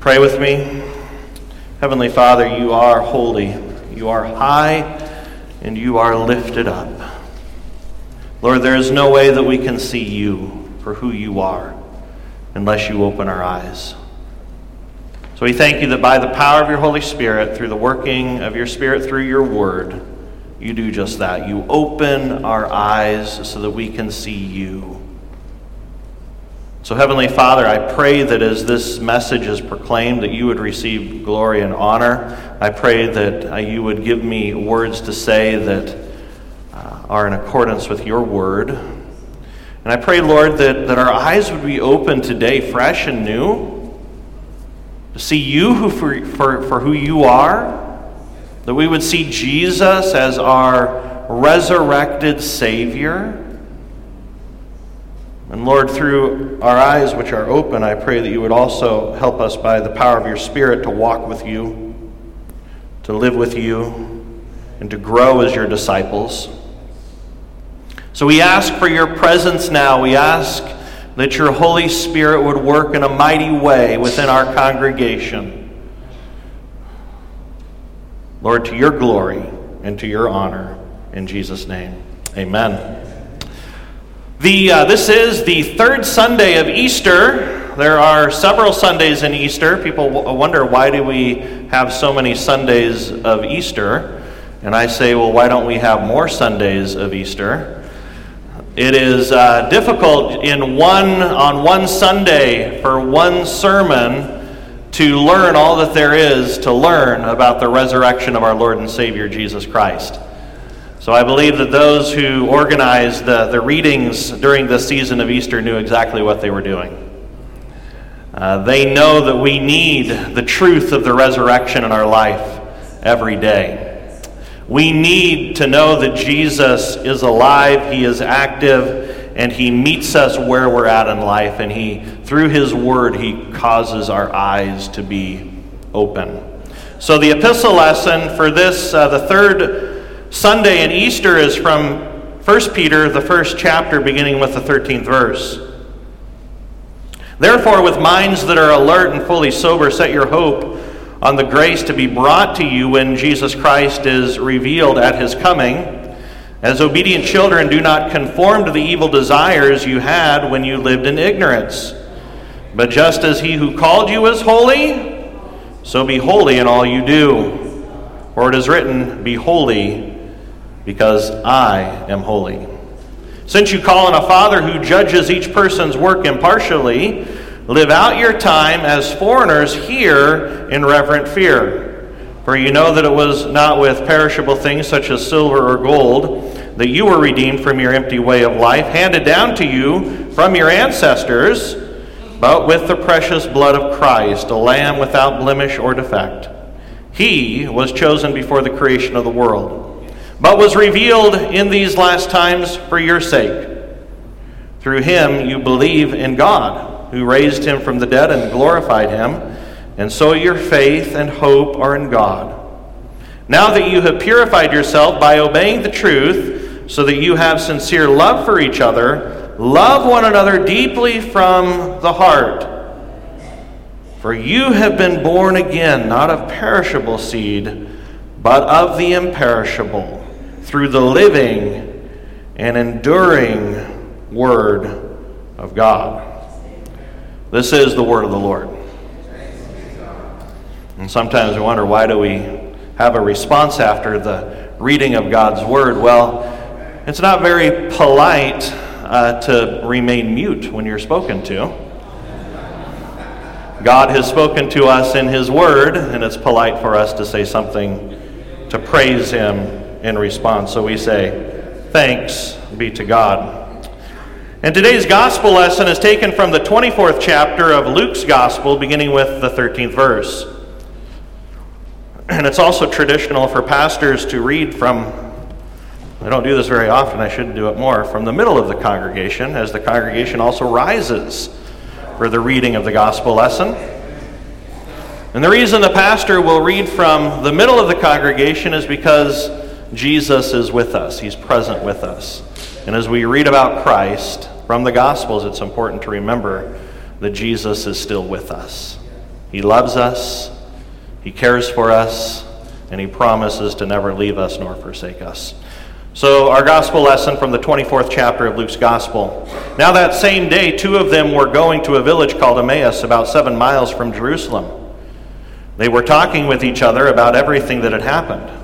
Pray with me. Heavenly Father, you are holy, you are high, and you are lifted up. Lord, there is no way that we can see you for who you are unless you open our eyes. So we thank you that by the power of your Holy Spirit, through the working of your Spirit through your word, you do just that. You open our eyes so that we can see you. So, Heavenly Father, I pray that as this message is proclaimed, that you would receive glory and honor. I pray that uh, you would give me words to say that uh, are in accordance with your word. And I pray, Lord, that, that our eyes would be open today, fresh and new, to see you who, for, for, for who you are, that we would see Jesus as our resurrected Savior and Lord, through our eyes which are open, I pray that you would also help us by the power of your Spirit to walk with you, to live with you, and to grow as your disciples. So we ask for your presence now. We ask that your Holy Spirit would work in a mighty way within our congregation. Lord, to your glory and to your honor. In Jesus' name, amen. The, uh, this is the third Sunday of Easter. There are several Sundays in Easter. People w- wonder why do we have so many Sundays of Easter? And I say, well, why don't we have more Sundays of Easter? It is uh, difficult in one on one Sunday for one sermon to learn all that there is to learn about the resurrection of our Lord and Savior Jesus Christ. So I believe that those who organized the, the readings during the season of Easter knew exactly what they were doing. Uh, they know that we need the truth of the resurrection in our life every day. We need to know that Jesus is alive, He is active, and He meets us where we're at in life, and He, through His Word, He causes our eyes to be open. So the epistle lesson for this, uh, the third Sunday and Easter is from 1 Peter, the first chapter, beginning with the 13th verse. Therefore, with minds that are alert and fully sober, set your hope on the grace to be brought to you when Jesus Christ is revealed at his coming. As obedient children, do not conform to the evil desires you had when you lived in ignorance. But just as he who called you is holy, so be holy in all you do. For it is written, Be holy because I am holy. Since you call on a Father who judges each person's work impartially, live out your time as foreigners here in reverent fear. For you know that it was not with perishable things such as silver or gold that you were redeemed from your empty way of life, handed down to you from your ancestors, but with the precious blood of Christ, a lamb without blemish or defect. He was chosen before the creation of the world but was revealed in these last times for your sake. Through him you believe in God, who raised him from the dead and glorified him, and so your faith and hope are in God. Now that you have purified yourself by obeying the truth, so that you have sincere love for each other, love one another deeply from the heart. For you have been born again, not of perishable seed, but of the imperishable through the living and enduring Word of God. This is the Word of the Lord. And sometimes we wonder why do we have a response after the reading of God's Word? Well, it's not very polite uh, to remain mute when you're spoken to. God has spoken to us in His Word, and it's polite for us to say something to praise Him in response. So we say, Thanks be to God. And today's gospel lesson is taken from the 24th chapter of Luke's gospel, beginning with the 13th verse. And it's also traditional for pastors to read from, I don't do this very often, I should do it more, from the middle of the congregation, as the congregation also rises for the reading of the gospel lesson. And the reason the pastor will read from the middle of the congregation is because Jesus is with us, He's present with us. And as we read about Christ from the Gospels, it's important to remember that Jesus is still with us. He loves us, He cares for us, and He promises to never leave us nor forsake us. So, our gospel lesson from the 24th chapter of Luke's gospel. Now, that same day, two of them were going to a village called Emmaus, about seven miles from Jerusalem. They were talking with each other about everything that had happened.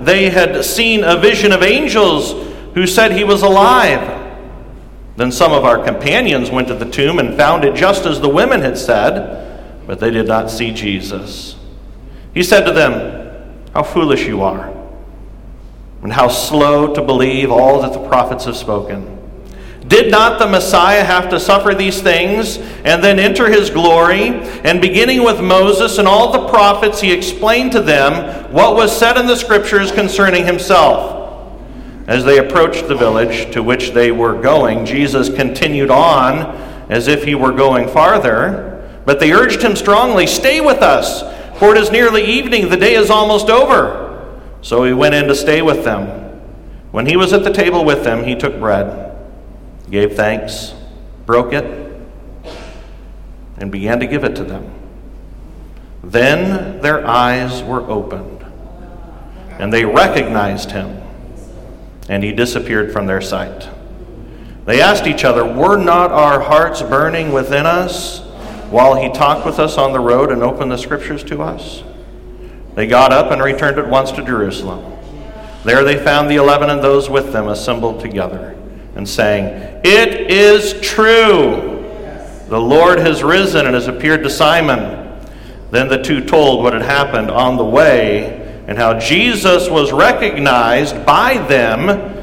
they had seen a vision of angels who said he was alive. Then some of our companions went to the tomb and found it just as the women had said, but they did not see Jesus. He said to them, How foolish you are, and how slow to believe all that the prophets have spoken. Did not the Messiah have to suffer these things and then enter his glory? And beginning with Moses and all the prophets, he explained to them what was said in the scriptures concerning himself. As they approached the village to which they were going, Jesus continued on as if he were going farther. But they urged him strongly, Stay with us, for it is nearly evening, the day is almost over. So he went in to stay with them. When he was at the table with them, he took bread gave thanks, broke it, and began to give it to them. Then their eyes were opened, and they recognized him, and he disappeared from their sight. They asked each other, Were not our hearts burning within us while he talked with us on the road and opened the scriptures to us? They got up and returned at once to Jerusalem. There they found the eleven and those with them assembled together and saying, It is true. The Lord has risen and has appeared to Simon. Then the two told what had happened on the way and how Jesus was recognized by them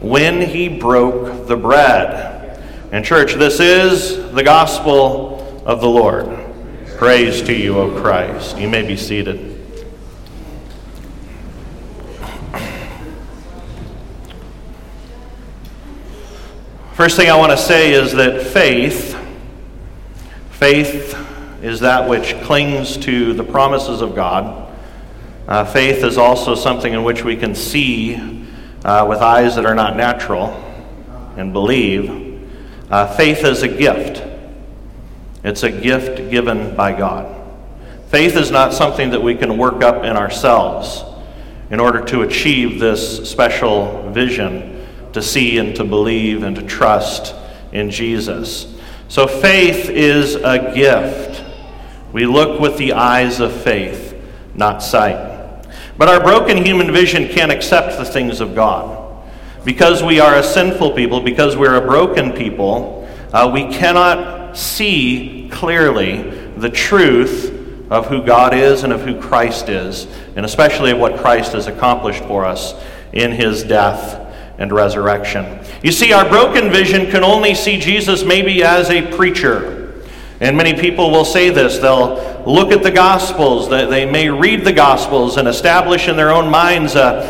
when he broke the bread. And, church, this is the gospel of the Lord. Praise to you, O Christ. You may be seated. First thing I want to say is that faith, faith is that which clings to the promises of God. Uh, faith is also something in which we can see uh, with eyes that are not natural and believe. Uh, faith is a gift. It's a gift given by God. Faith is not something that we can work up in ourselves in order to achieve this special vision to see and to believe and to trust in Jesus. So faith is a gift. We look with the eyes of faith, not sight. But our broken human vision can't accept the things of God. Because we are a sinful people, because we're a broken people, uh, we cannot see clearly the truth of who God is and of who Christ is, and especially of what Christ has accomplished for us in his death and resurrection. You see, our broken vision can only see Jesus maybe as a preacher. And many people will say this. They'll look at the Gospels, they may read the Gospels and establish in their own minds a,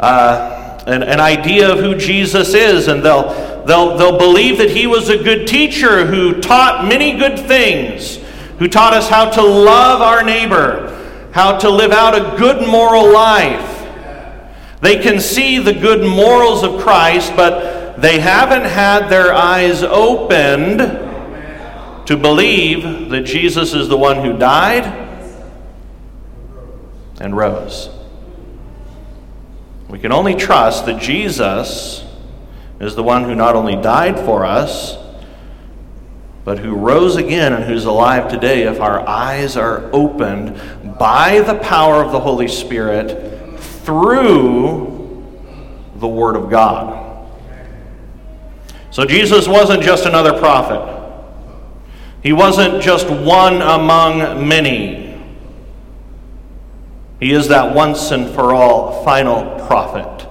uh, an, an idea of who Jesus is, and they'll, they'll, they'll believe that he was a good teacher who taught many good things, who taught us how to love our neighbor, how to live out a good moral life. They can see the good morals of Christ, but they haven't had their eyes opened to believe that Jesus is the one who died and rose. We can only trust that Jesus is the one who not only died for us, but who rose again and who's alive today if our eyes are opened by the power of the Holy Spirit through the Word of God. So Jesus wasn't just another prophet. He wasn't just one among many. He is that once and for all final prophet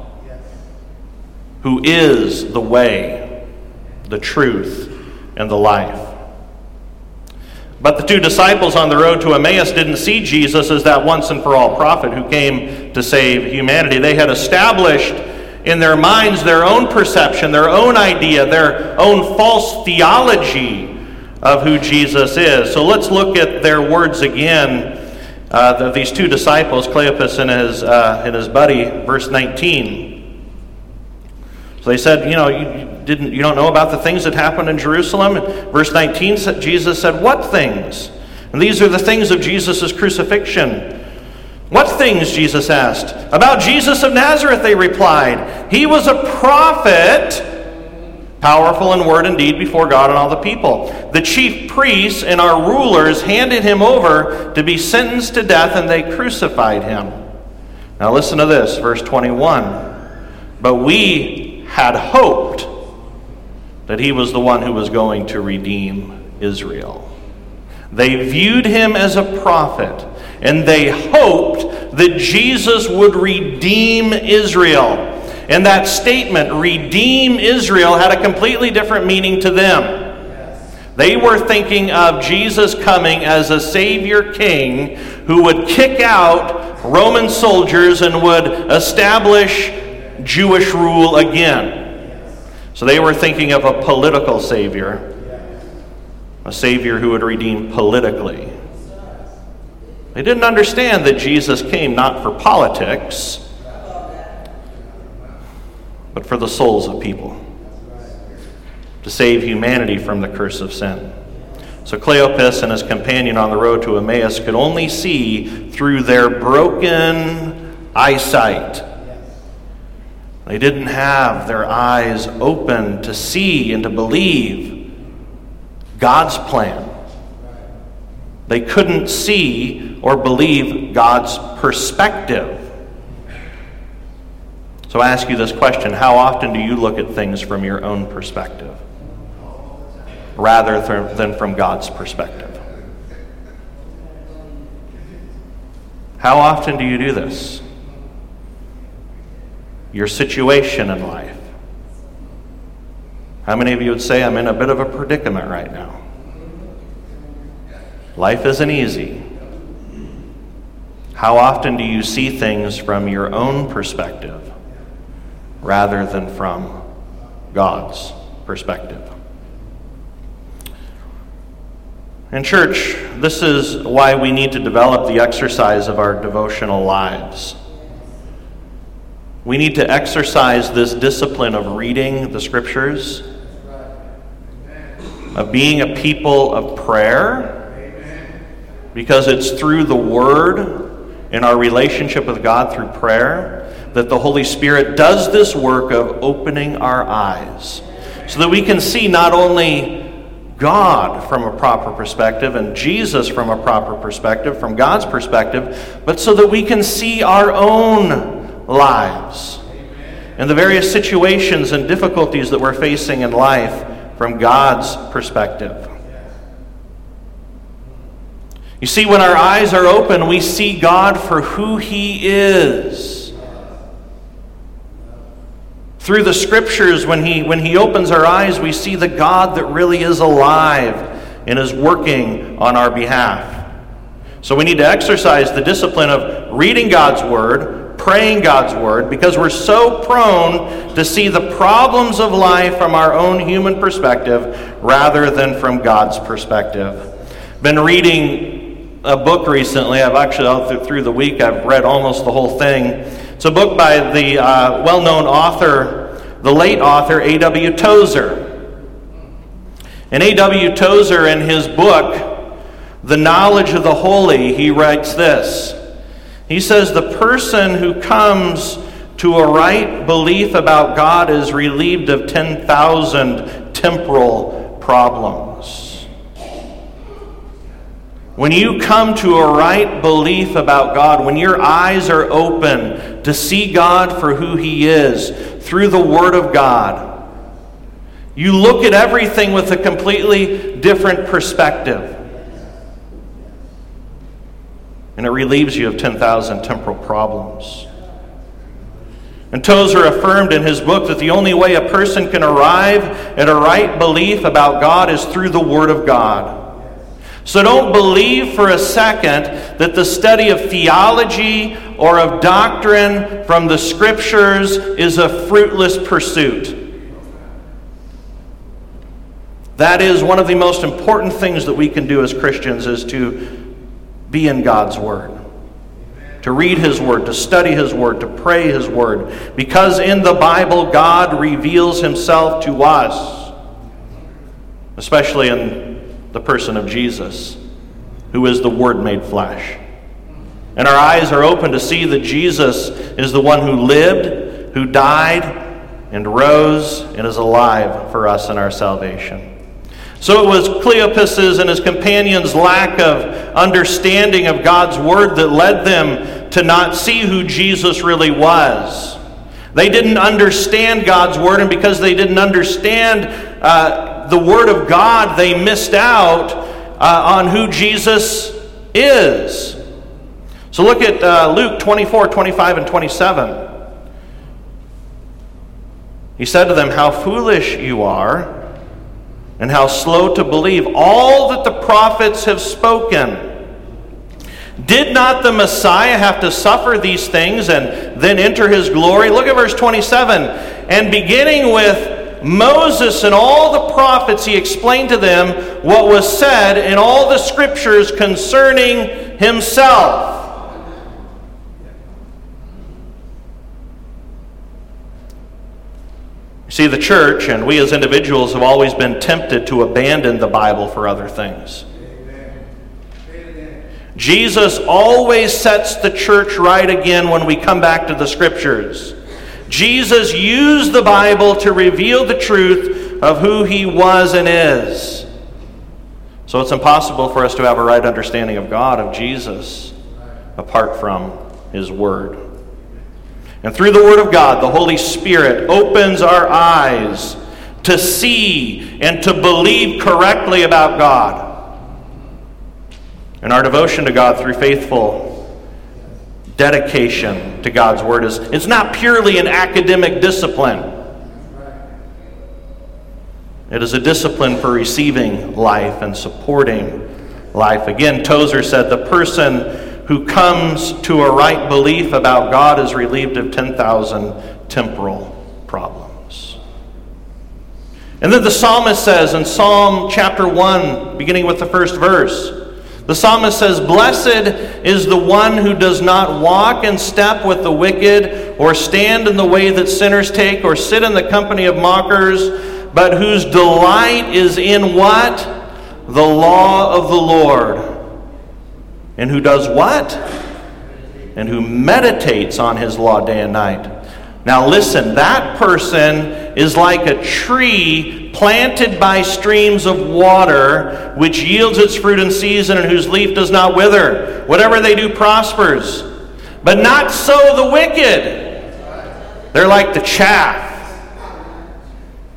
who is the way, the truth, and the life. But the two disciples on the road to Emmaus didn't see Jesus as that once and for all prophet who came to save humanity. They had established in their minds their own perception, their own idea, their own false theology of who Jesus is. So let's look at their words again. Uh, these two disciples, Cleopas and his, uh, and his buddy, verse 19. So they said, You know, you, didn't, you don't know about the things that happened in Jerusalem? Verse 19, Jesus said, What things? And these are the things of Jesus' crucifixion. What things? Jesus asked. About Jesus of Nazareth, they replied. He was a prophet powerful in word and deed before God and all the people. The chief priests and our rulers handed him over to be sentenced to death, and they crucified him. Now, listen to this, verse 21. But we had hoped that he was the one who was going to redeem Israel. They viewed him as a prophet, and they hoped that Jesus would redeem Israel. And that statement, redeem Israel, had a completely different meaning to them. They were thinking of Jesus coming as a Savior King who would kick out Roman soldiers and would establish Jewish rule again. So they were thinking of a political Savior, a Savior who would redeem politically. They didn't understand that Jesus came not for politics but for the souls of people, to save humanity from the curse of sin. So Cleopas and his companion on the road to Emmaus could only see through their broken eyesight. They didn't have their eyes open to see and to believe God's plan. They couldn't see or believe God's perspective. So I ask you this question How often do you look at things from your own perspective rather than from God's perspective? How often do you do this? Your situation in life. How many of you would say, I'm in a bit of a predicament right now? Life isn't easy. How often do you see things from your own perspective rather than from God's perspective. In church, this is why we need to develop the exercise of our devotional lives. We need to exercise this discipline of reading the scriptures, of being a people of prayer, because it's through the word in our relationship with God through prayer that the Holy Spirit does this work of opening our eyes so that we can see not only God from a proper perspective and Jesus from a proper perspective, from God's perspective, but so that we can see our own lives and the various situations and difficulties that we're facing in life from God's perspective. You see, when our eyes are open, we see God for who He is. Through the scriptures, when he, when he opens our eyes, we see the God that really is alive and is working on our behalf. So we need to exercise the discipline of reading God's Word, praying God's Word, because we're so prone to see the problems of life from our own human perspective rather than from God's perspective. Been reading a book recently. I've actually, all through the week, I've read almost the whole thing. It's a book by the uh, well known author, the late author A.W. Tozer. And A.W. Tozer, in his book, The Knowledge of the Holy, he writes this. He says, The person who comes to a right belief about God is relieved of 10,000 temporal problems. When you come to a right belief about God, when your eyes are open to see God for who He is through the Word of God, you look at everything with a completely different perspective. And it relieves you of 10,000 temporal problems. And Tozer affirmed in his book that the only way a person can arrive at a right belief about God is through the Word of God. So don't believe for a second that the study of theology or of doctrine from the Scriptures is a fruitless pursuit. That is one of the most important things that we can do as Christians is to be in God's Word to read His Word, to study His Word, to pray His Word. Because in the Bible, God reveals Himself to us, especially in the person of Jesus, who is the Word made flesh. And our eyes are open to see that Jesus is the one who lived, who died, and rose, and is alive for us in our salvation. So it was Cleopas and his companions' lack of understanding of God's word that led them to not see who Jesus really was. They didn't understand God's word, and because they didn't understand uh, the word of God, they missed out uh, on who Jesus is. So look at uh, Luke 24, 25, and 27. He said to them, How foolish you are and how slow to believe all that the prophets have spoken. Did not the Messiah have to suffer these things and then enter his glory? Look at verse 27. And beginning with Moses and all the prophets, he explained to them what was said in all the scriptures concerning himself. See, the church and we as individuals have always been tempted to abandon the Bible for other things. Jesus always sets the church right again when we come back to the scriptures. Jesus used the Bible to reveal the truth of who he was and is. So it's impossible for us to have a right understanding of God, of Jesus, apart from his word. And through the Word of God, the Holy Spirit opens our eyes to see and to believe correctly about God. And our devotion to God through faithful dedication to God's Word is it's not purely an academic discipline. It is a discipline for receiving life and supporting life. Again, Tozer said the person who comes to a right belief about God is relieved of 10,000 temporal problems. And then the psalmist says in Psalm chapter 1, beginning with the first verse, the psalmist says, Blessed is the one who does not walk in step with the wicked, or stand in the way that sinners take, or sit in the company of mockers, but whose delight is in what? The law of the Lord and who does what? And who meditates on his law day and night. Now, listen, that person is like a tree planted by streams of water, which yields its fruit in season and whose leaf does not wither. Whatever they do prospers. But not so the wicked. They're like the chaff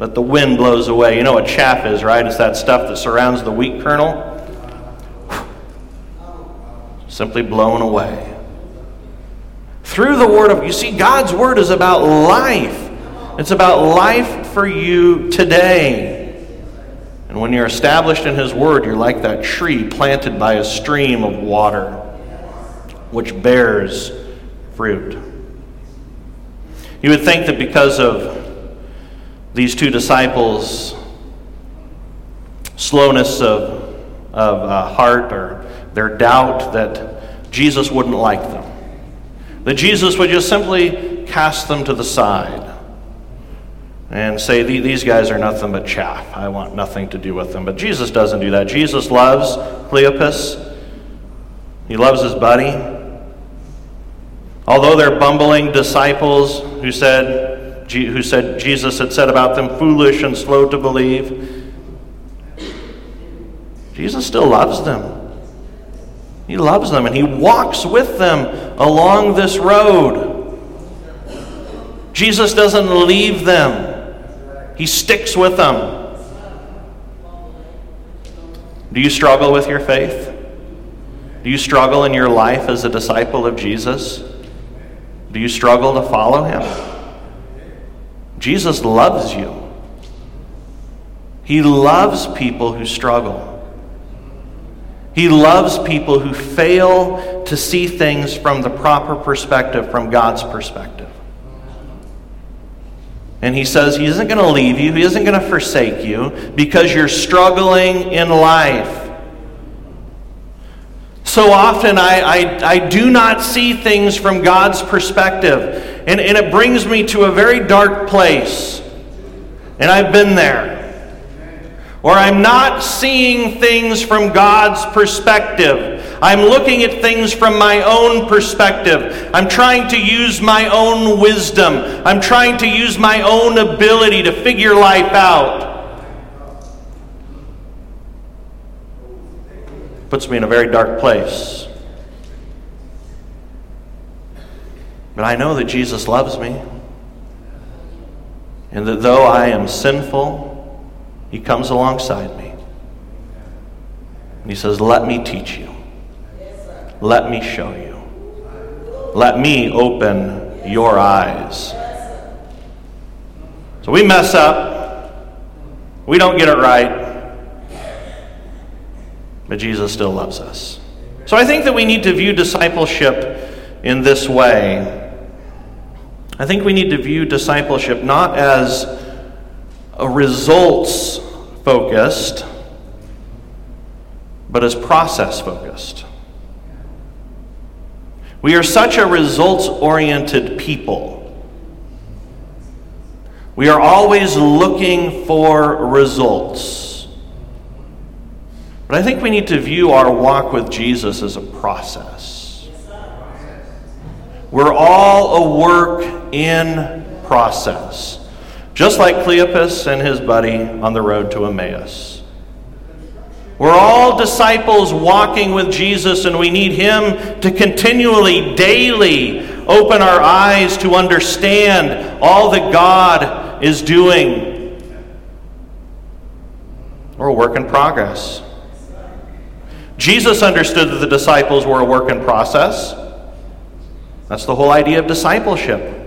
but the wind blows away. You know what chaff is, right? It's that stuff that surrounds the wheat kernel simply blown away. Through the Word of, you see, God's Word is about life. It's about life for you today. And when you're established in His Word, you're like that tree planted by a stream of water, which bears fruit. You would think that because of these two disciples' slowness of, of uh, heart or their doubt that Jesus wouldn't like them. That Jesus would just simply cast them to the side and say, These guys are nothing but chaff. I want nothing to do with them. But Jesus doesn't do that. Jesus loves Cleopas, he loves his buddy. Although they're bumbling disciples who said, who said Jesus had said about them, foolish and slow to believe, Jesus still loves them. He loves them and He walks with them along this road. Jesus doesn't leave them, He sticks with them. Do you struggle with your faith? Do you struggle in your life as a disciple of Jesus? Do you struggle to follow Him? Jesus loves you. He loves people who struggle. He loves people who fail to see things from the proper perspective, from God's perspective. And he says he isn't going to leave you, he isn't going to forsake you because you're struggling in life. So often I, I, I, do not see things from God's perspective. And, and it brings me to a very dark place. And I've been there. Or I'm not seeing things from God's perspective. I'm looking at things from my own perspective. I'm trying to use my own wisdom. I'm trying to use my own ability to figure life out. Puts me in a very dark place. But I know that Jesus loves me. And that though I am sinful, He comes alongside me. And He says, Let me teach you. Let me show you. Let me open your eyes. So we mess up. We don't get it right. But Jesus still loves us. So I think that we need to view discipleship in this way. I think we need to view discipleship not as results focused, but as process focused. We are such a results oriented people. We are always looking for results. But I think we need to view our walk with Jesus as a process. We're all a work in process. Just like Cleopas and his buddy on the road to Emmaus. We're all disciples walking with Jesus, and we need Him to continually, daily open our eyes to understand all that God is doing. We're a work in progress. Jesus understood that the disciples were a work in process. That's the whole idea of discipleship.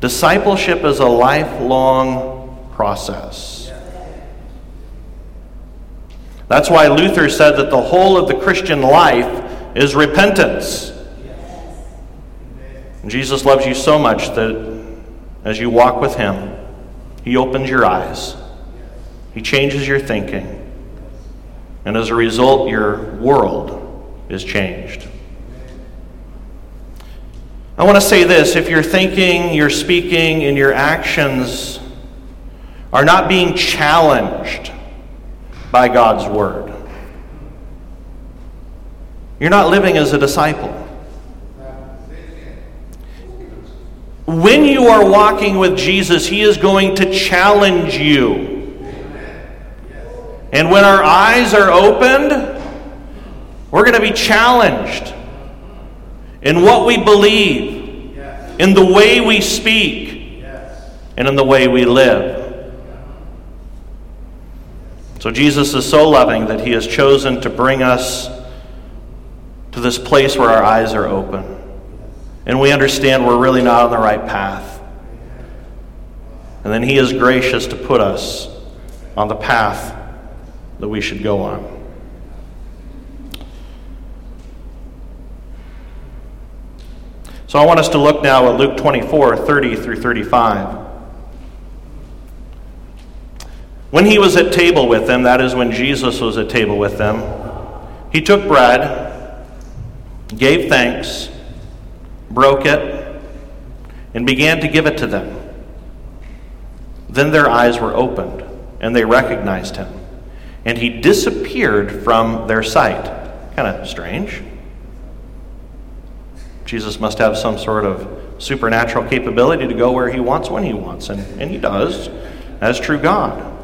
Discipleship is a lifelong process. That's why Luther said that the whole of the Christian life is repentance. Jesus loves you so much that as you walk with Him, He opens your eyes, He changes your thinking, and as a result, your world is changed. I want to say this if your thinking, your speaking, and your actions are not being challenged by God's word. You're not living as a disciple. When you are walking with Jesus, He is going to challenge you. And when our eyes are opened, we're going to be challenged in what we believe, in the way we speak, and in the way we live. So Jesus is so loving that he has chosen to bring us to this place where our eyes are open. And we understand we're really not on the right path. And then he is gracious to put us on the path that we should go on. So I want us to look now at Luke 24 30 through 35. When he was at table with them, that is when Jesus was at table with them, he took bread, gave thanks, broke it, and began to give it to them. Then their eyes were opened, and they recognized him. And he disappeared from their sight. Kind of strange. Jesus must have some sort of supernatural capability to go where he wants when he wants, and, and he does, as true God.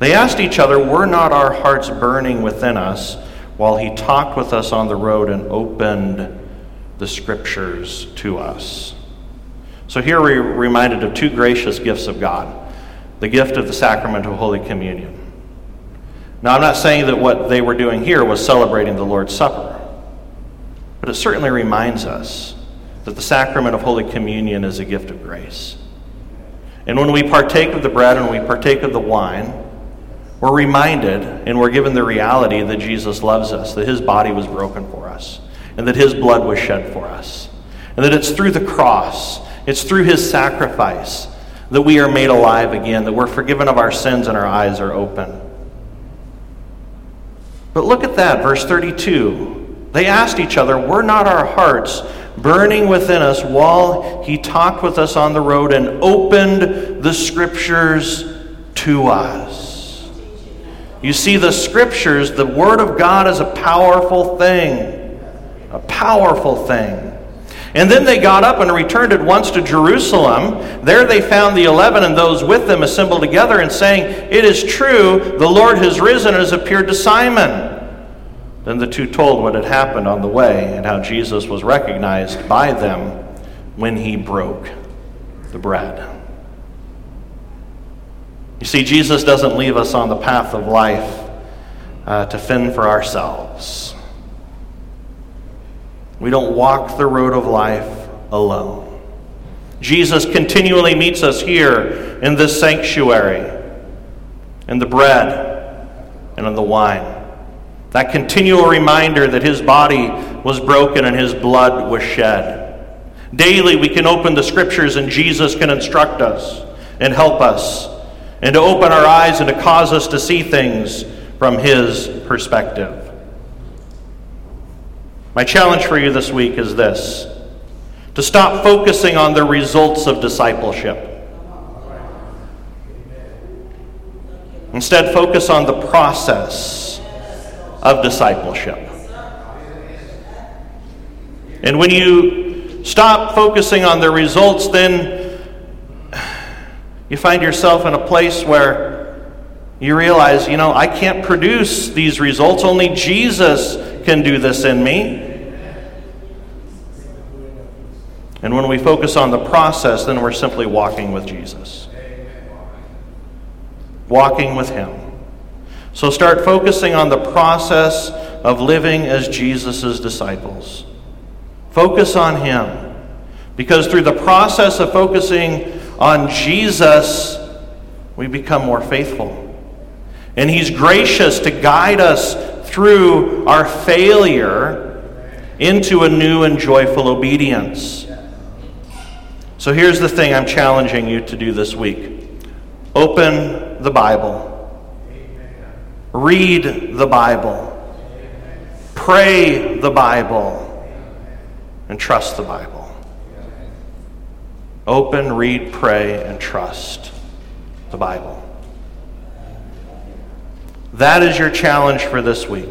They asked each other, Were not our hearts burning within us while he talked with us on the road and opened the scriptures to us? So here we're reminded of two gracious gifts of God the gift of the sacrament of Holy Communion. Now, I'm not saying that what they were doing here was celebrating the Lord's Supper, but it certainly reminds us that the sacrament of Holy Communion is a gift of grace. And when we partake of the bread and we partake of the wine, we're reminded and we're given the reality that Jesus loves us, that his body was broken for us, and that his blood was shed for us. And that it's through the cross, it's through his sacrifice that we are made alive again, that we're forgiven of our sins and our eyes are open. But look at that, verse 32. They asked each other, Were not our hearts burning within us while he talked with us on the road and opened the scriptures to us? You see, the scriptures, the Word of God is a powerful thing. A powerful thing. And then they got up and returned at once to Jerusalem. There they found the eleven and those with them assembled together and saying, It is true, the Lord has risen and has appeared to Simon. Then the two told what had happened on the way and how Jesus was recognized by them when he broke the bread. You see, Jesus doesn't leave us on the path of life uh, to fend for ourselves. We don't walk the road of life alone. Jesus continually meets us here in this sanctuary, in the bread and in the wine. That continual reminder that his body was broken and his blood was shed. Daily, we can open the scriptures and Jesus can instruct us and help us and to open our eyes and to cause us to see things from his perspective. My challenge for you this week is this to stop focusing on the results of discipleship. Instead, focus on the process of discipleship. And when you stop focusing on the results, then you find yourself in a place where you realize, you know, I can't produce these results. Only Jesus can do this in me. And when we focus on the process, then we're simply walking with Jesus. Walking with Him. So start focusing on the process of living as Jesus' disciples. Focus on Him. Because through the process of focusing on Jesus, we become more faithful. And He's gracious to guide us through our failure into a new and joyful obedience. So here's the thing I'm challenging you to do this week open the Bible, read the Bible, pray the Bible, and trust the Bible. Open, read, pray, and trust the Bible. That is your challenge for this week.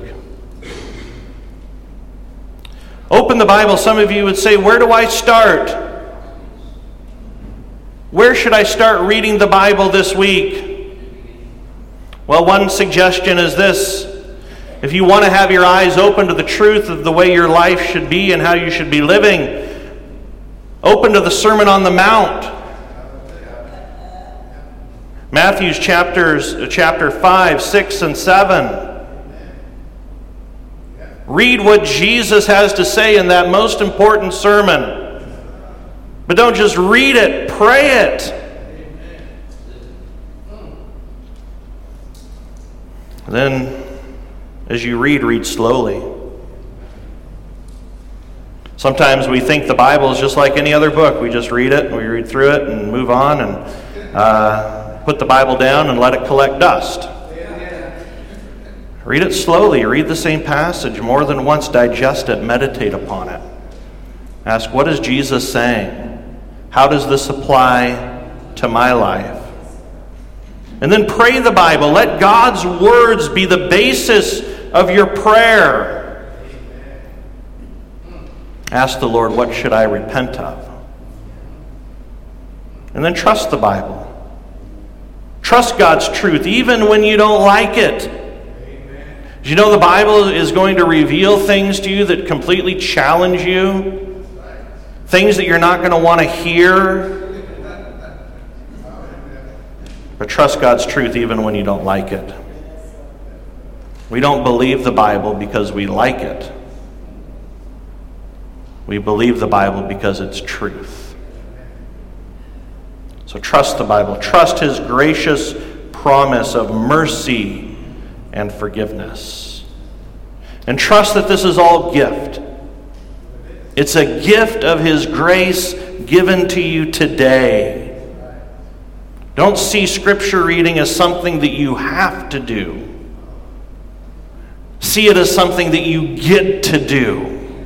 Open the Bible. Some of you would say, Where do I start? Where should I start reading the Bible this week? Well, one suggestion is this. If you want to have your eyes open to the truth of the way your life should be and how you should be living, open to the Sermon on the Mount. Matthew's chapters, chapter 5, 6, and 7. Read what Jesus has to say in that most important sermon. But don't just read it, pray it. Then, as you read, read slowly. Sometimes we think the Bible is just like any other book. We just read it, we read through it, and move on. And uh, put the Bible down and let it collect dust. Read it slowly. Read the same passage more than once. Digest it. Meditate upon it. Ask, what is Jesus saying? How does this apply to my life? And then pray the Bible. Let God's words be the basis of your prayer. Ask the Lord, what should I repent of? And then trust the Bible. Trust God's truth even when you don't like it. Do you know the Bible is going to reveal things to you that completely challenge you? Things that you're not going to want to hear? But trust God's truth even when you don't like it. We don't believe the Bible because we like it. We believe the Bible because it's truth. So trust the Bible. Trust His gracious promise of mercy and forgiveness. And trust that this is all gift. It's a gift of His grace given to you today. Don't see Scripture reading as something that you have to do. See it as something that you get to do.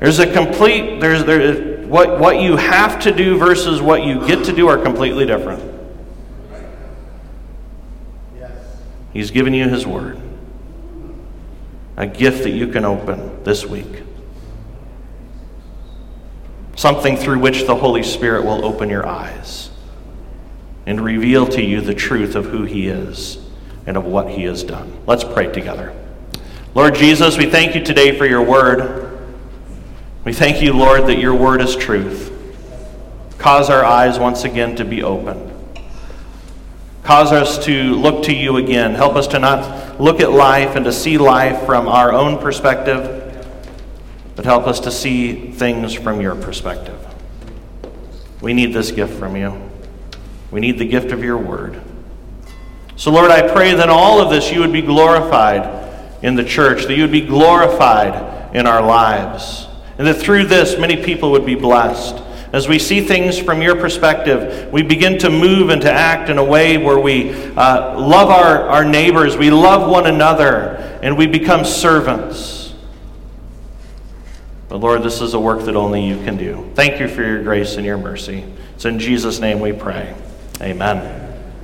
There's a complete, there's, there, what, what you have to do versus what you get to do are completely different. He's given you His Word, a gift that you can open this week. Something through which the Holy Spirit will open your eyes and reveal to you the truth of who He is and of what He has done. Let's pray together. Lord Jesus, we thank you today for your Word. We thank you, Lord, that your word is truth. Cause our eyes once again to be open. Cause us to look to you again. Help us to not look at life and to see life from our own perspective, but help us to see things from your perspective. We need this gift from you. We need the gift of your word. So, Lord, I pray that all of this you would be glorified in the church, that you would be glorified in our lives. And that through this, many people would be blessed. As we see things from your perspective, we begin to move and to act in a way where we uh, love our, our neighbors, we love one another, and we become servants. But Lord, this is a work that only you can do. Thank you for your grace and your mercy. It's in Jesus' name we pray. Amen.